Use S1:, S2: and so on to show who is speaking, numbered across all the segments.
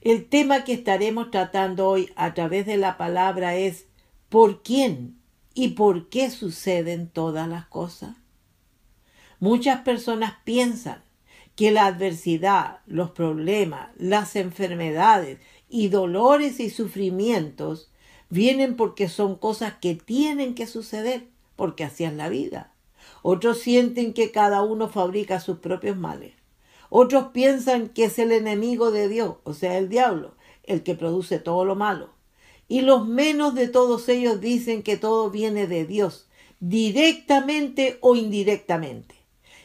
S1: El tema que estaremos tratando hoy a través de la palabra es ¿por quién y por qué suceden todas las cosas? Muchas personas piensan que la adversidad, los problemas, las enfermedades y dolores y sufrimientos vienen porque son cosas que tienen que suceder, porque así es la vida. Otros sienten que cada uno fabrica sus propios males. Otros piensan que es el enemigo de Dios, o sea, el diablo, el que produce todo lo malo. Y los menos de todos ellos dicen que todo viene de Dios, directamente o indirectamente.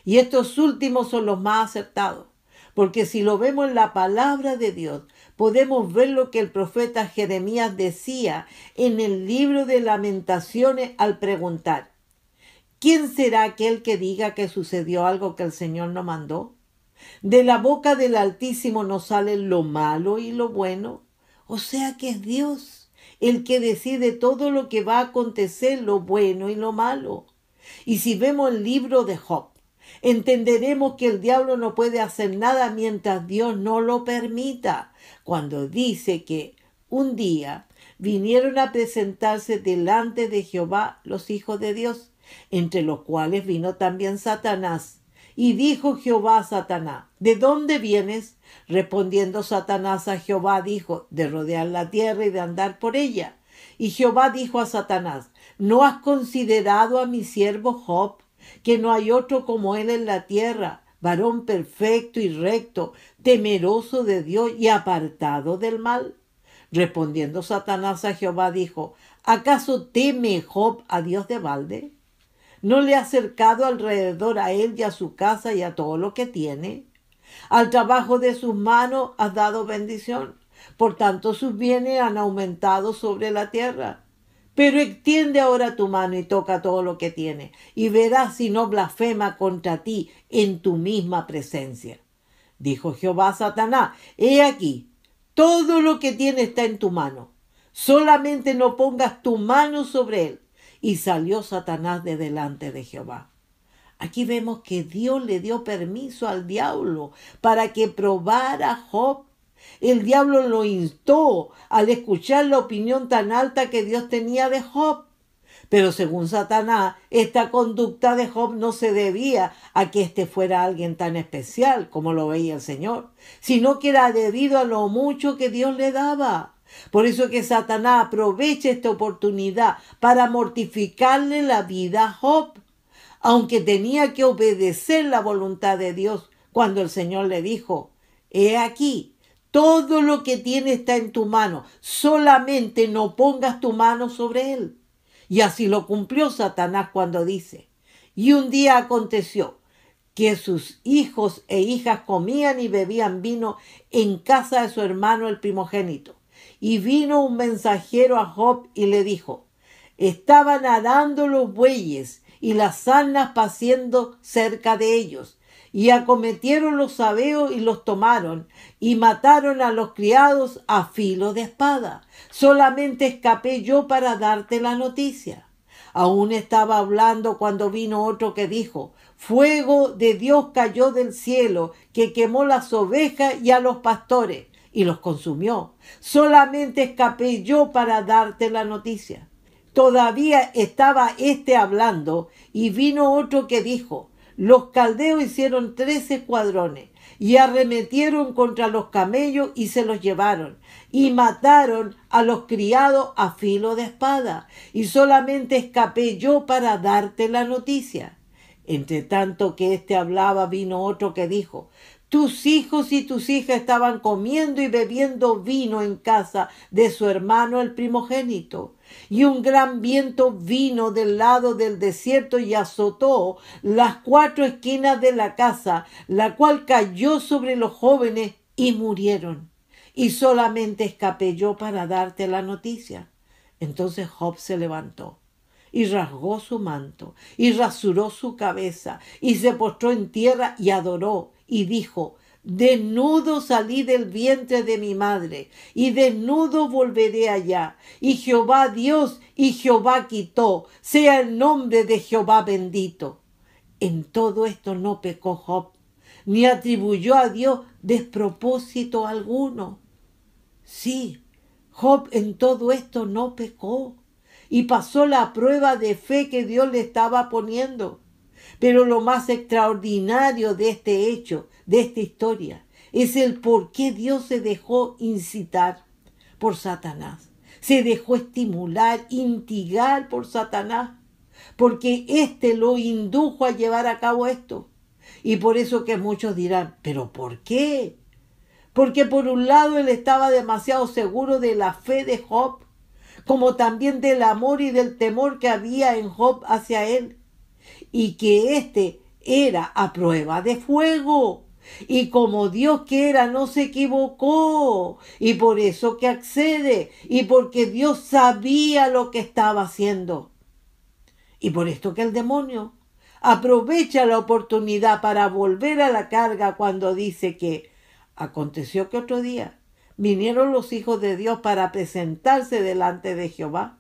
S1: Y estos últimos son los más acertados, porque si lo vemos en la palabra de Dios, podemos ver lo que el profeta Jeremías decía en el libro de lamentaciones al preguntar, ¿quién será aquel que diga que sucedió algo que el Señor no mandó? De la boca del Altísimo no sale lo malo y lo bueno. O sea que es Dios el que decide todo lo que va a acontecer, lo bueno y lo malo. Y si vemos el libro de Job, entenderemos que el diablo no puede hacer nada mientras Dios no lo permita. Cuando dice que un día vinieron a presentarse delante de Jehová los hijos de Dios, entre los cuales vino también Satanás y dijo Jehová a Satanás, ¿de dónde vienes? Respondiendo Satanás a Jehová dijo, de rodear la tierra y de andar por ella. Y Jehová dijo a Satanás, ¿no has considerado a mi siervo Job, que no hay otro como él en la tierra, varón perfecto y recto, temeroso de Dios y apartado del mal? Respondiendo Satanás a Jehová dijo, ¿acaso teme Job a Dios de balde? ¿No le ha acercado alrededor a él y a su casa y a todo lo que tiene? Al trabajo de sus manos has dado bendición. Por tanto, sus bienes han aumentado sobre la tierra. Pero extiende ahora tu mano y toca todo lo que tiene, y verás si no blasfema contra ti en tu misma presencia. Dijo Jehová a Satanás, he aquí, todo lo que tiene está en tu mano. Solamente no pongas tu mano sobre él y salió Satanás de delante de Jehová. Aquí vemos que Dios le dio permiso al diablo para que probara a Job. El diablo lo instó al escuchar la opinión tan alta que Dios tenía de Job. Pero según Satanás, esta conducta de Job no se debía a que éste fuera alguien tan especial como lo veía el Señor, sino que era debido a lo mucho que Dios le daba. Por eso que Satanás aprovecha esta oportunidad para mortificarle la vida a Job, aunque tenía que obedecer la voluntad de Dios cuando el Señor le dijo, he aquí, todo lo que tiene está en tu mano, solamente no pongas tu mano sobre él. Y así lo cumplió Satanás cuando dice, y un día aconteció que sus hijos e hijas comían y bebían vino en casa de su hermano el primogénito. Y vino un mensajero a Job y le dijo, estaban arando los bueyes y las asnas paciendo cerca de ellos. y acometieron los sabeos y los tomaron, y mataron a los criados a filo de espada. Solamente escapé yo para darte la noticia. Aún estaba hablando cuando vino otro que dijo, Fuego de Dios cayó del cielo, que quemó las ovejas y a los pastores, y los consumió. Solamente escapé yo para darte la noticia. Todavía estaba éste hablando, y vino otro que dijo, los caldeos hicieron tres escuadrones y arremetieron contra los camellos y se los llevaron y mataron a los criados a filo de espada y solamente escapé yo para darte la noticia. Entre tanto que éste hablaba vino otro que dijo tus hijos y tus hijas estaban comiendo y bebiendo vino en casa de su hermano el primogénito. Y un gran viento vino del lado del desierto y azotó las cuatro esquinas de la casa, la cual cayó sobre los jóvenes y murieron. Y solamente escapé yo para darte la noticia. Entonces Job se levantó y rasgó su manto y rasuró su cabeza y se postró en tierra y adoró y dijo, Desnudo salí del vientre de mi madre, y desnudo volveré allá. Y Jehová Dios y Jehová quitó, sea el nombre de Jehová bendito. En todo esto no pecó Job, ni atribuyó a Dios despropósito alguno. Sí, Job en todo esto no pecó, y pasó la prueba de fe que Dios le estaba poniendo. Pero lo más extraordinario de este hecho, de esta historia, es el por qué Dios se dejó incitar por Satanás. Se dejó estimular, intigar por Satanás, porque éste lo indujo a llevar a cabo esto. Y por eso que muchos dirán, ¿pero por qué? Porque por un lado él estaba demasiado seguro de la fe de Job, como también del amor y del temor que había en Job hacia él y que éste era a prueba de fuego. Y como Dios que era no se equivocó, y por eso que accede, y porque Dios sabía lo que estaba haciendo. Y por esto que el demonio aprovecha la oportunidad para volver a la carga cuando dice que aconteció que otro día vinieron los hijos de Dios para presentarse delante de Jehová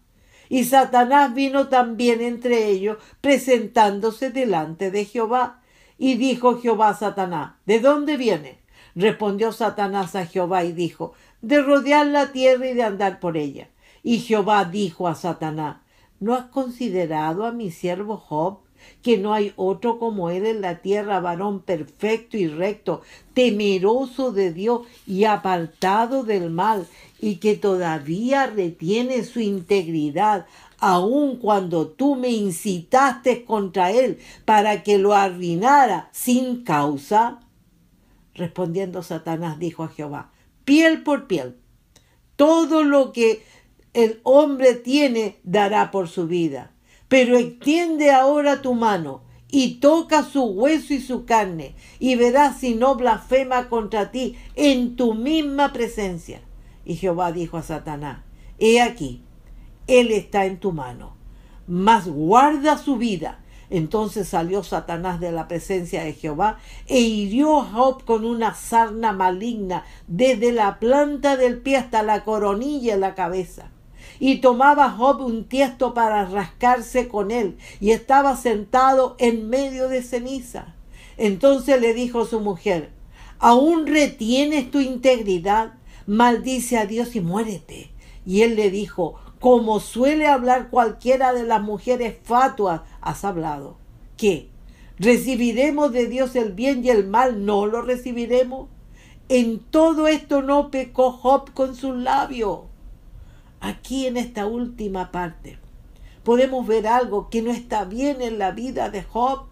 S1: y Satanás vino también entre ellos, presentándose delante de Jehová. Y dijo Jehová a Satanás, ¿de dónde viene? Respondió Satanás a Jehová y dijo, de rodear la tierra y de andar por ella. Y Jehová dijo a Satanás, ¿no has considerado a mi siervo Job? Que no hay otro como él en la tierra, varón perfecto y recto, temeroso de Dios y apartado del mal, y que todavía retiene su integridad, aun cuando tú me incitaste contra él para que lo arruinara sin causa? Respondiendo Satanás dijo a Jehová, piel por piel, todo lo que el hombre tiene dará por su vida, pero extiende ahora tu mano y toca su hueso y su carne, y verás si no blasfema contra ti en tu misma presencia. Y Jehová dijo a Satanás, He aquí, él está en tu mano, mas guarda su vida. Entonces salió Satanás de la presencia de Jehová e hirió a Job con una sarna maligna desde la planta del pie hasta la coronilla de la cabeza. Y tomaba Job un tiesto para rascarse con él, y estaba sentado en medio de ceniza. Entonces le dijo su mujer, ¿aún retienes tu integridad? maldice a Dios y muérete. Y él le dijo, como suele hablar cualquiera de las mujeres fatuas, has hablado. ¿Qué? ¿Recibiremos de Dios el bien y el mal? ¿No lo recibiremos? En todo esto no pecó Job con sus labios. Aquí en esta última parte podemos ver algo que no está bien en la vida de Job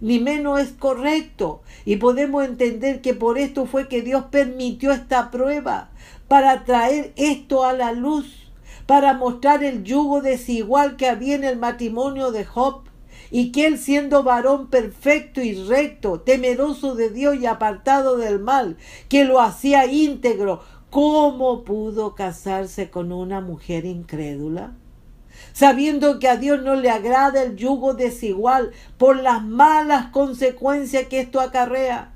S1: ni menos es correcto. Y podemos entender que por esto fue que Dios permitió esta prueba, para traer esto a la luz, para mostrar el yugo desigual que había en el matrimonio de Job, y que él siendo varón perfecto y recto, temeroso de Dios y apartado del mal, que lo hacía íntegro, ¿cómo pudo casarse con una mujer incrédula? sabiendo que a Dios no le agrada el yugo desigual por las malas consecuencias que esto acarrea.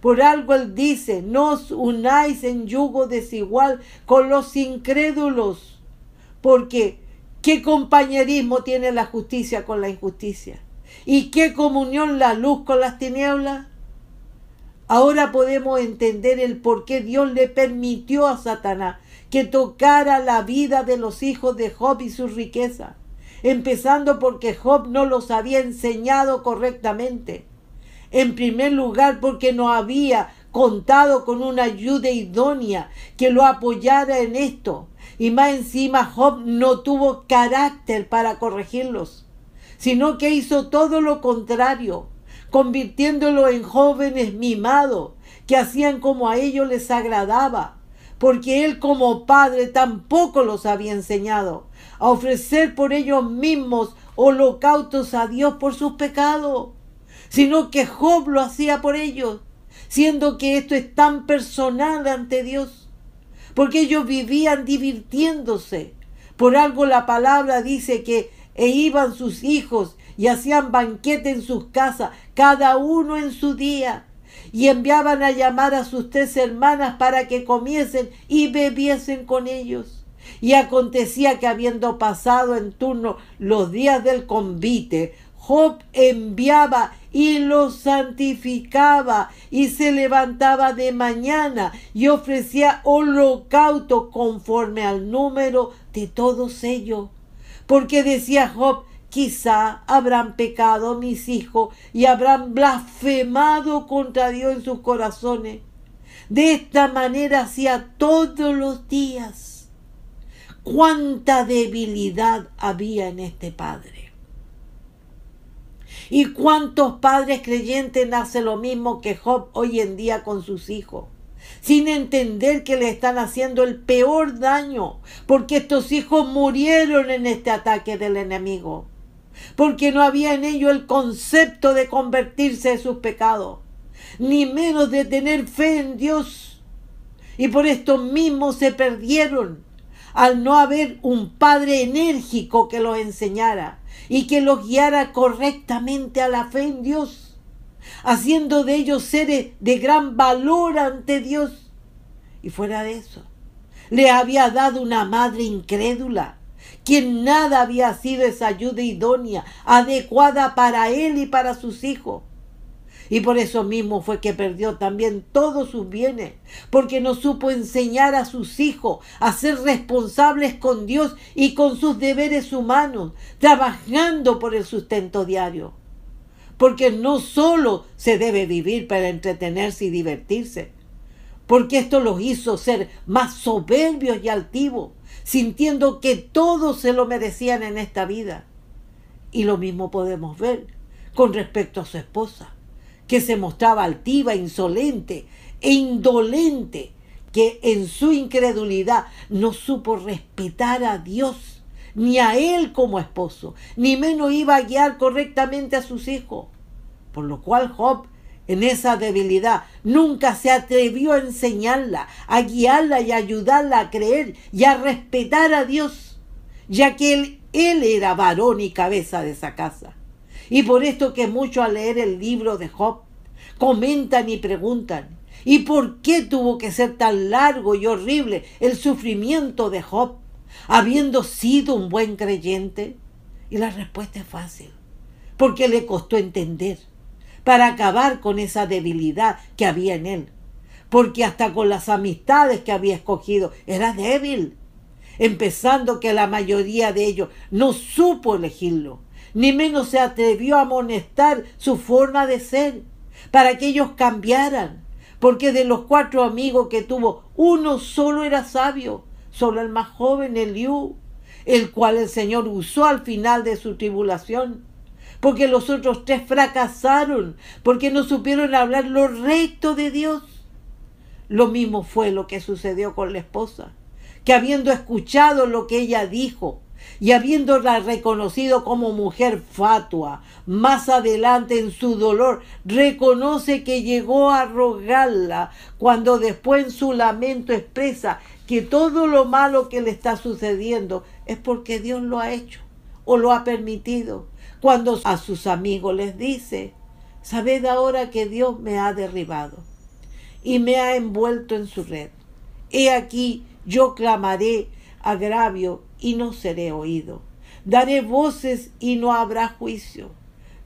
S1: Por algo él dice, no os unáis en yugo desigual con los incrédulos, porque ¿qué compañerismo tiene la justicia con la injusticia? ¿Y qué comunión la luz con las tinieblas? Ahora podemos entender el por qué Dios le permitió a Satanás que tocara la vida de los hijos de Job y su riqueza, empezando porque Job no los había enseñado correctamente. En primer lugar, porque no había contado con una ayuda idónea que lo apoyara en esto. Y más encima Job no tuvo carácter para corregirlos, sino que hizo todo lo contrario, convirtiéndolo en jóvenes mimados que hacían como a ellos les agradaba porque él como padre tampoco los había enseñado a ofrecer por ellos mismos holocaustos a Dios por sus pecados, sino que Job lo hacía por ellos, siendo que esto es tan personal ante Dios, porque ellos vivían divirtiéndose. Por algo la palabra dice que e iban sus hijos y hacían banquete en sus casas, cada uno en su día y enviaban a llamar a sus tres hermanas para que comiesen y bebiesen con ellos. Y acontecía que habiendo pasado en turno los días del convite, Job enviaba y los santificaba y se levantaba de mañana y ofrecía holocausto conforme al número de todos ellos. Porque decía Job, Quizá habrán pecado mis hijos y habrán blasfemado contra Dios en sus corazones. De esta manera hacía todos los días. Cuánta debilidad había en este padre. Y cuántos padres creyentes hacen lo mismo que Job hoy en día con sus hijos sin entender que le están haciendo el peor daño, porque estos hijos murieron en este ataque del enemigo porque no había en ello el concepto de convertirse de sus pecados, ni menos de tener fe en Dios. Y por esto mismos se perdieron al no haber un padre enérgico que los enseñara y que los guiara correctamente a la fe en Dios, haciendo de ellos seres de gran valor ante Dios. Y fuera de eso, le había dado una madre incrédula quien nada había sido esa ayuda idónea, adecuada para él y para sus hijos. Y por eso mismo fue que perdió también todos sus bienes, porque no supo enseñar a sus hijos a ser responsables con Dios y con sus deberes humanos, trabajando por el sustento diario. Porque no solo se debe vivir para entretenerse y divertirse, porque esto los hizo ser más soberbios y altivos, sintiendo que todos se lo merecían en esta vida. Y lo mismo podemos ver con respecto a su esposa, que se mostraba altiva, insolente e indolente, que en su incredulidad no supo respetar a Dios, ni a él como esposo, ni menos iba a guiar correctamente a sus hijos. Por lo cual Job en esa debilidad. Nunca se atrevió a enseñarla, a guiarla y ayudarla a creer y a respetar a Dios, ya que él, él era varón y cabeza de esa casa. Y por esto que muchos al leer el libro de Job comentan y preguntan, ¿y por qué tuvo que ser tan largo y horrible el sufrimiento de Job, habiendo sido un buen creyente? Y la respuesta es fácil, porque le costó entender para acabar con esa debilidad que había en él. Porque hasta con las amistades que había escogido era débil. Empezando que la mayoría de ellos no supo elegirlo, ni menos se atrevió a amonestar su forma de ser, para que ellos cambiaran. Porque de los cuatro amigos que tuvo, uno solo era sabio, solo el más joven, Eliú, el cual el Señor usó al final de su tribulación porque los otros tres fracasaron, porque no supieron hablar lo recto de Dios. Lo mismo fue lo que sucedió con la esposa, que habiendo escuchado lo que ella dijo y habiéndola reconocido como mujer fatua, más adelante en su dolor reconoce que llegó a rogarla cuando después en su lamento expresa que todo lo malo que le está sucediendo es porque Dios lo ha hecho o lo ha permitido. Cuando a sus amigos les dice, sabed ahora que Dios me ha derribado y me ha envuelto en su red. He aquí, yo clamaré agravio y no seré oído. Daré voces y no habrá juicio.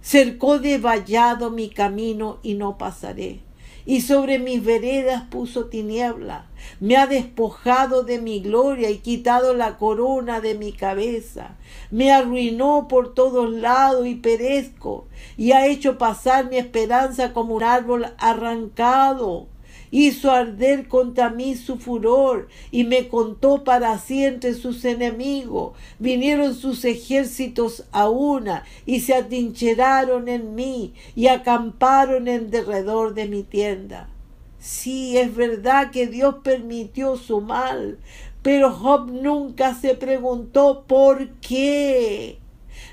S1: Cercó de vallado mi camino y no pasaré y sobre mis veredas puso tiniebla. Me ha despojado de mi gloria y quitado la corona de mi cabeza. Me arruinó por todos lados y perezco, y ha hecho pasar mi esperanza como un árbol arrancado hizo arder contra mí su furor y me contó para sí entre sus enemigos. Vinieron sus ejércitos a una y se atrincheraron en mí y acamparon en derredor de mi tienda. Sí, es verdad que Dios permitió su mal, pero Job nunca se preguntó por qué.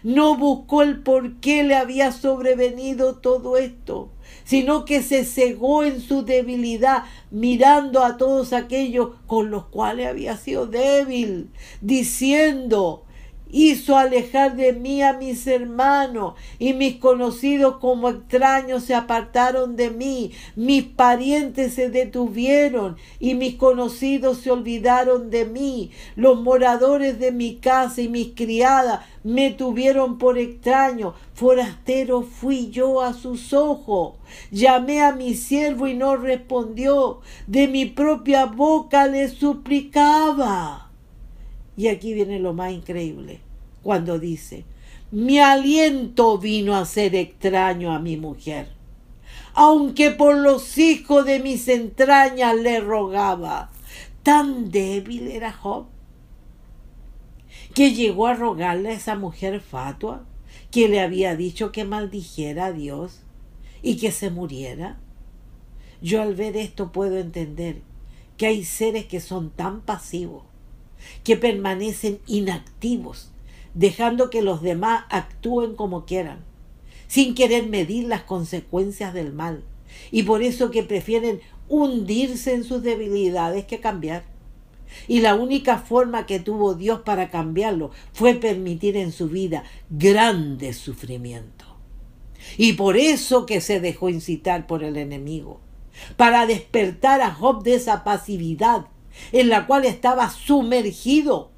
S1: No buscó el por qué le había sobrevenido todo esto sino que se cegó en su debilidad, mirando a todos aquellos con los cuales había sido débil, diciendo, hizo alejar de mí a mis hermanos y mis conocidos como extraños se apartaron de mí, mis parientes se detuvieron y mis conocidos se olvidaron de mí, los moradores de mi casa y mis criadas me tuvieron por extraño, forastero fui yo a sus ojos, llamé a mi siervo y no respondió, de mi propia boca le suplicaba. Y aquí viene lo más increíble, cuando dice, mi aliento vino a ser extraño a mi mujer, aunque por los hijos de mis entrañas le rogaba. Tan débil era Job, que llegó a rogarle a esa mujer fatua, que le había dicho que maldijera a Dios y que se muriera. Yo al ver esto puedo entender que hay seres que son tan pasivos que permanecen inactivos, dejando que los demás actúen como quieran, sin querer medir las consecuencias del mal, y por eso que prefieren hundirse en sus debilidades que cambiar. Y la única forma que tuvo Dios para cambiarlo fue permitir en su vida grandes sufrimientos. Y por eso que se dejó incitar por el enemigo, para despertar a Job de esa pasividad en la cual estaba sumergido,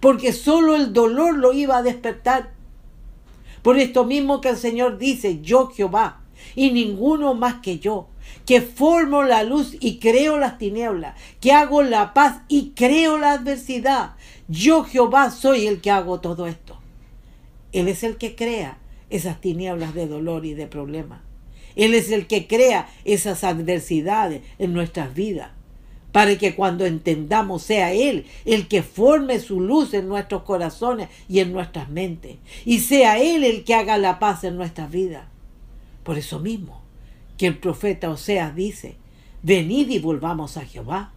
S1: porque solo el dolor lo iba a despertar. Por esto mismo que el Señor dice, yo Jehová, y ninguno más que yo, que formo la luz y creo las tinieblas, que hago la paz y creo la adversidad. Yo Jehová soy el que hago todo esto. Él es el que crea esas tinieblas de dolor y de problemas. Él es el que crea esas adversidades en nuestras vidas para que cuando entendamos sea Él el que forme su luz en nuestros corazones y en nuestras mentes, y sea Él el que haga la paz en nuestras vidas. Por eso mismo que el profeta Oseas dice, venid y volvamos a Jehová,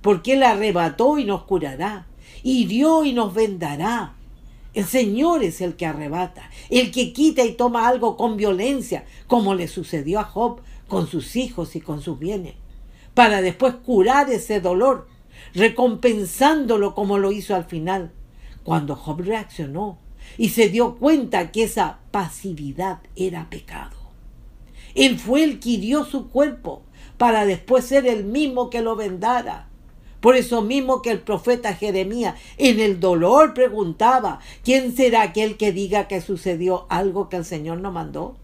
S1: porque Él arrebató y nos curará, hirió y nos vendará. El Señor es el que arrebata, el que quita y toma algo con violencia, como le sucedió a Job con sus hijos y con sus bienes para después curar ese dolor, recompensándolo como lo hizo al final, cuando Job reaccionó y se dio cuenta que esa pasividad era pecado. Él fue el que hirió su cuerpo para después ser el mismo que lo vendara. Por eso mismo que el profeta Jeremías en el dolor preguntaba, ¿quién será aquel que diga que sucedió algo que el Señor no mandó?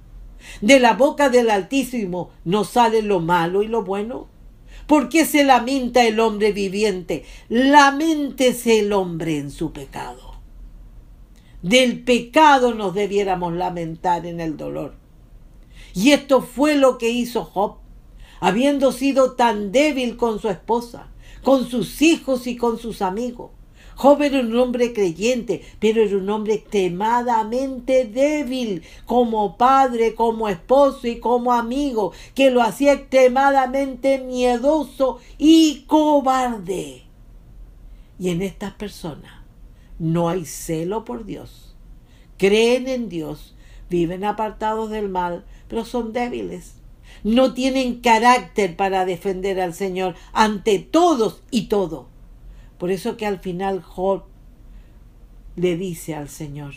S1: De la boca del Altísimo no sale lo malo y lo bueno. ¿Por qué se lamenta el hombre viviente? Lamentese el hombre en su pecado. Del pecado nos debiéramos lamentar en el dolor. Y esto fue lo que hizo Job, habiendo sido tan débil con su esposa, con sus hijos y con sus amigos Job era un hombre creyente, pero era un hombre extremadamente débil como padre, como esposo y como amigo, que lo hacía extremadamente miedoso y cobarde. Y en estas personas no hay celo por Dios. Creen en Dios, viven apartados del mal, pero son débiles. No tienen carácter para defender al Señor ante todos y todo. Por eso que al final Job le dice al Señor,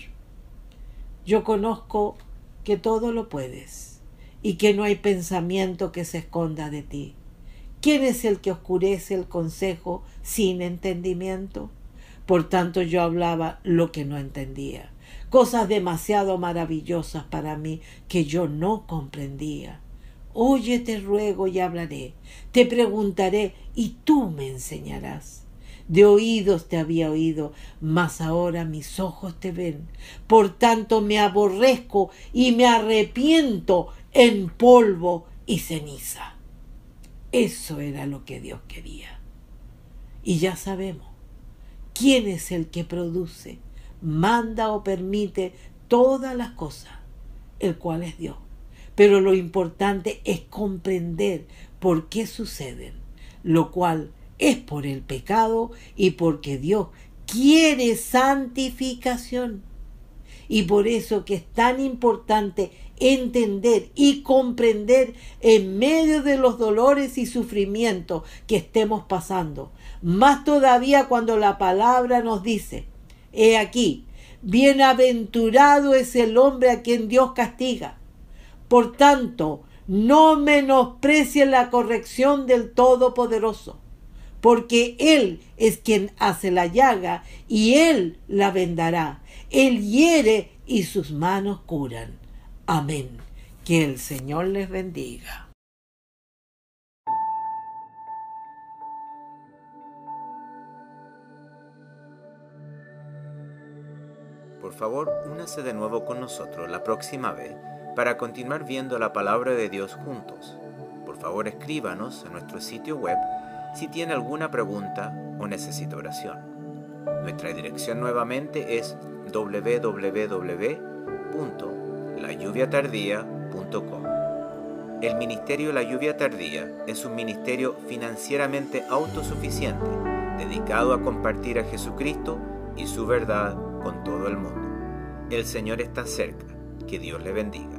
S1: yo conozco que todo lo puedes y que no hay pensamiento que se esconda de ti. ¿Quién es el que oscurece el consejo sin entendimiento? Por tanto yo hablaba lo que no entendía, cosas demasiado maravillosas para mí que yo no comprendía. Oye, te ruego y hablaré, te preguntaré y tú me enseñarás. De oídos te había oído, mas ahora mis ojos te ven. Por tanto me aborrezco y me arrepiento en polvo y ceniza. Eso era lo que Dios quería. Y ya sabemos quién es el que produce, manda o permite todas las cosas, el cual es Dios. Pero lo importante es comprender por qué suceden, lo cual es por el pecado y porque Dios quiere santificación. Y por eso que es tan importante entender y comprender en medio de los dolores y sufrimientos que estemos pasando. Más todavía cuando la palabra nos dice, he aquí, bienaventurado es el hombre a quien Dios castiga. Por tanto, no menosprecie la corrección del Todopoderoso porque Él es quien hace la llaga y Él la vendará. Él hiere y sus manos curan. Amén. Que el Señor les bendiga.
S2: Por favor, únase de nuevo con nosotros la próxima vez para continuar viendo la palabra de Dios juntos. Por favor, escríbanos en nuestro sitio web si tiene alguna pregunta o necesita oración. Nuestra dirección nuevamente es www.layuviatardía.com. El Ministerio La Lluvia Tardía es un ministerio financieramente autosuficiente, dedicado a compartir a Jesucristo y su verdad con todo el mundo. El Señor está cerca. Que Dios le bendiga.